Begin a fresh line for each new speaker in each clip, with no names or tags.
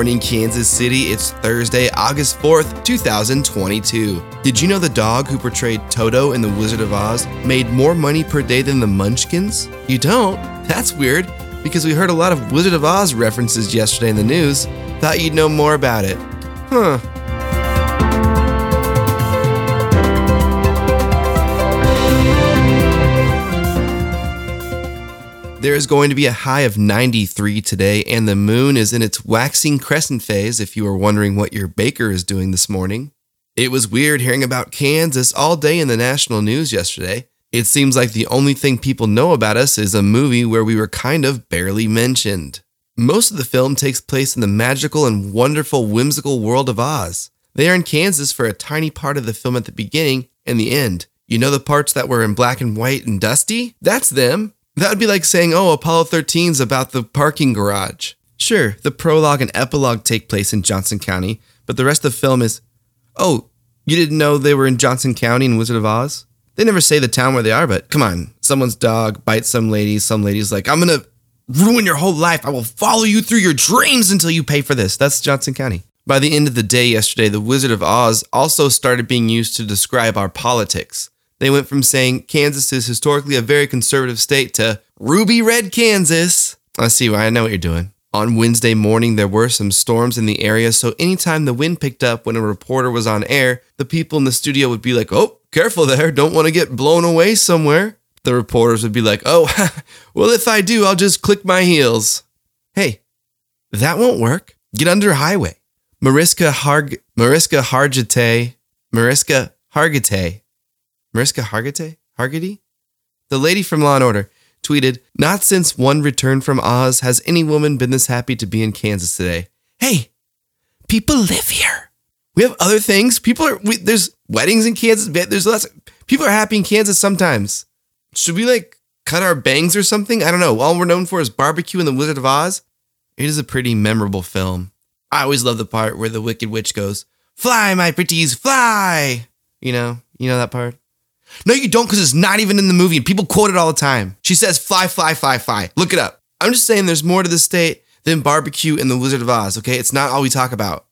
morning, Kansas City. It's Thursday, August 4th, 2022. Did you know the dog who portrayed Toto in The Wizard of Oz made more money per day than the Munchkins? You don't? That's weird, because we heard a lot of Wizard of Oz references yesterday in the news. Thought you'd know more about it. Huh. There is going to be a high of 93 today, and the moon is in its waxing crescent phase if you are wondering what your baker is doing this morning. It was weird hearing about Kansas all day in the national news yesterday. It seems like the only thing people know about us is a movie where we were kind of barely mentioned. Most of the film takes place in the magical and wonderful whimsical world of Oz. They are in Kansas for a tiny part of the film at the beginning and the end. You know the parts that were in black and white and dusty? That's them. That would be like saying, oh, Apollo 13's about the parking garage. Sure, the prologue and epilogue take place in Johnson County, but the rest of the film is, oh, you didn't know they were in Johnson County in Wizard of Oz? They never say the town where they are, but come on, someone's dog bites some lady, some lady's like, I'm gonna ruin your whole life. I will follow you through your dreams until you pay for this. That's Johnson County. By the end of the day yesterday, the Wizard of Oz also started being used to describe our politics. They went from saying Kansas is historically a very conservative state to ruby red Kansas. I see why I know what you're doing. On Wednesday morning, there were some storms in the area, so anytime the wind picked up when a reporter was on air, the people in the studio would be like, Oh, careful there, don't want to get blown away somewhere. The reporters would be like, Oh, well, if I do, I'll just click my heels. Hey, that won't work. Get under highway. Mariska Harg Mariska Hargitay Mariska Hargitay Mariska Hargitay? Hargitay? The lady from Law and Order tweeted, Not since one returned from Oz has any woman been this happy to be in Kansas today. Hey, people live here. We have other things. People are, we, there's weddings in Kansas. There's lots, people are happy in Kansas sometimes. Should we like cut our bangs or something? I don't know. All we're known for is barbecue and the Wizard of Oz. It is a pretty memorable film. I always love the part where the Wicked Witch goes, Fly, my pretties, fly. You know, you know that part? No, you don't, because it's not even in the movie, and people quote it all the time. She says, fly, fly, fly, fly. Look it up. I'm just saying there's more to this state than barbecue and the Wizard of Oz, okay? It's not all we talk about.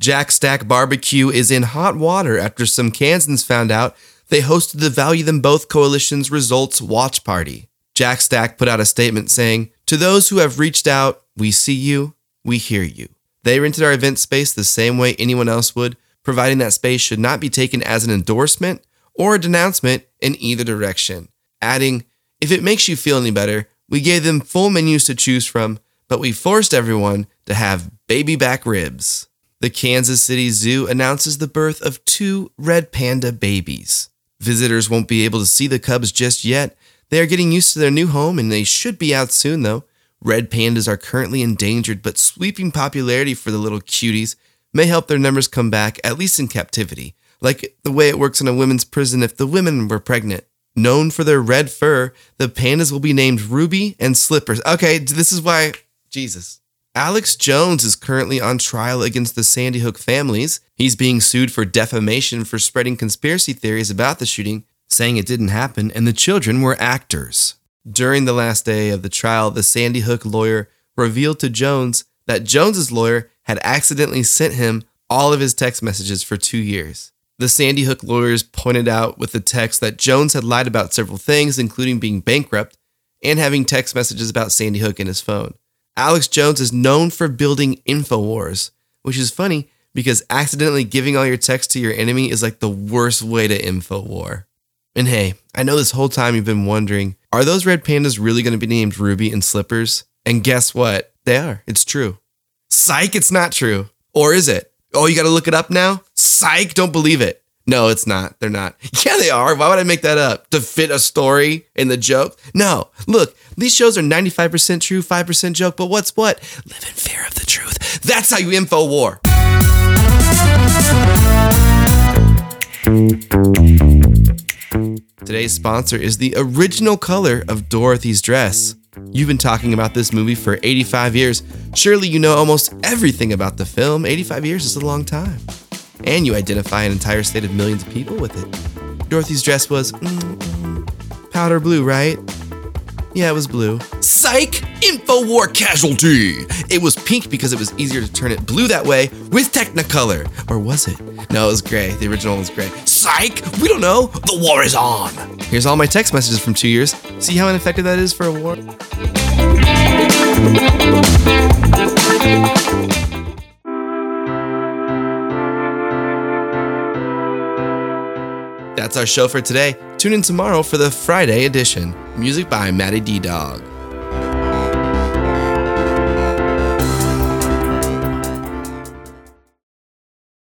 Jack Stack Barbecue is in hot water after some Kansans found out they hosted the Value Them Both Coalition's results watch party. Jack Stack put out a statement saying, To those who have reached out, we see you, we hear you. They rented our event space the same way anyone else would, providing that space should not be taken as an endorsement or a denouncement in either direction, adding, If it makes you feel any better, we gave them full menus to choose from, but we forced everyone to have baby back ribs. The Kansas City Zoo announces the birth of two red panda babies. Visitors won't be able to see the cubs just yet. They are getting used to their new home and they should be out soon, though. Red pandas are currently endangered, but sweeping popularity for the little cuties may help their numbers come back, at least in captivity like the way it works in a women's prison if the women were pregnant. Known for their red fur, the pandas will be named Ruby and Slippers. Okay, this is why, Jesus. Alex Jones is currently on trial against the Sandy Hook families. He's being sued for defamation for spreading conspiracy theories about the shooting, saying it didn't happen and the children were actors. During the last day of the trial, the Sandy Hook lawyer revealed to Jones that Jones's lawyer had accidentally sent him all of his text messages for 2 years. The Sandy Hook lawyers pointed out with the text that Jones had lied about several things, including being bankrupt and having text messages about Sandy Hook in his phone. Alex Jones is known for building InfoWars, which is funny because accidentally giving all your text to your enemy is like the worst way to info war. And hey, I know this whole time you've been wondering are those red pandas really going to be named Ruby and Slippers? And guess what? They are. It's true. Psych, it's not true. Or is it? Oh, you got to look it up now? Psych, don't believe it. No, it's not. They're not. Yeah, they are. Why would I make that up? To fit a story in the joke? No. Look, these shows are 95% true, 5% joke, but what's what? Live in fear of the truth. That's how you info war. Today's sponsor is the original color of Dorothy's dress. You've been talking about this movie for 85 years. Surely you know almost everything about the film. 85 years is a long time. And you identify an entire state of millions of people with it. Dorothy's dress was mm, powder blue, right? Yeah, it was blue. Psych! InfoWar Casualty. It was pink because it was easier to turn it blue that way with Technicolor. Or was it? No, it was gray. The original was gray. Psych! We don't know. The war is on. Here's all my text messages from two years. See how ineffective that is for a war? That's our show for today. Tune in tomorrow for the Friday edition. Music by Matty D Dog.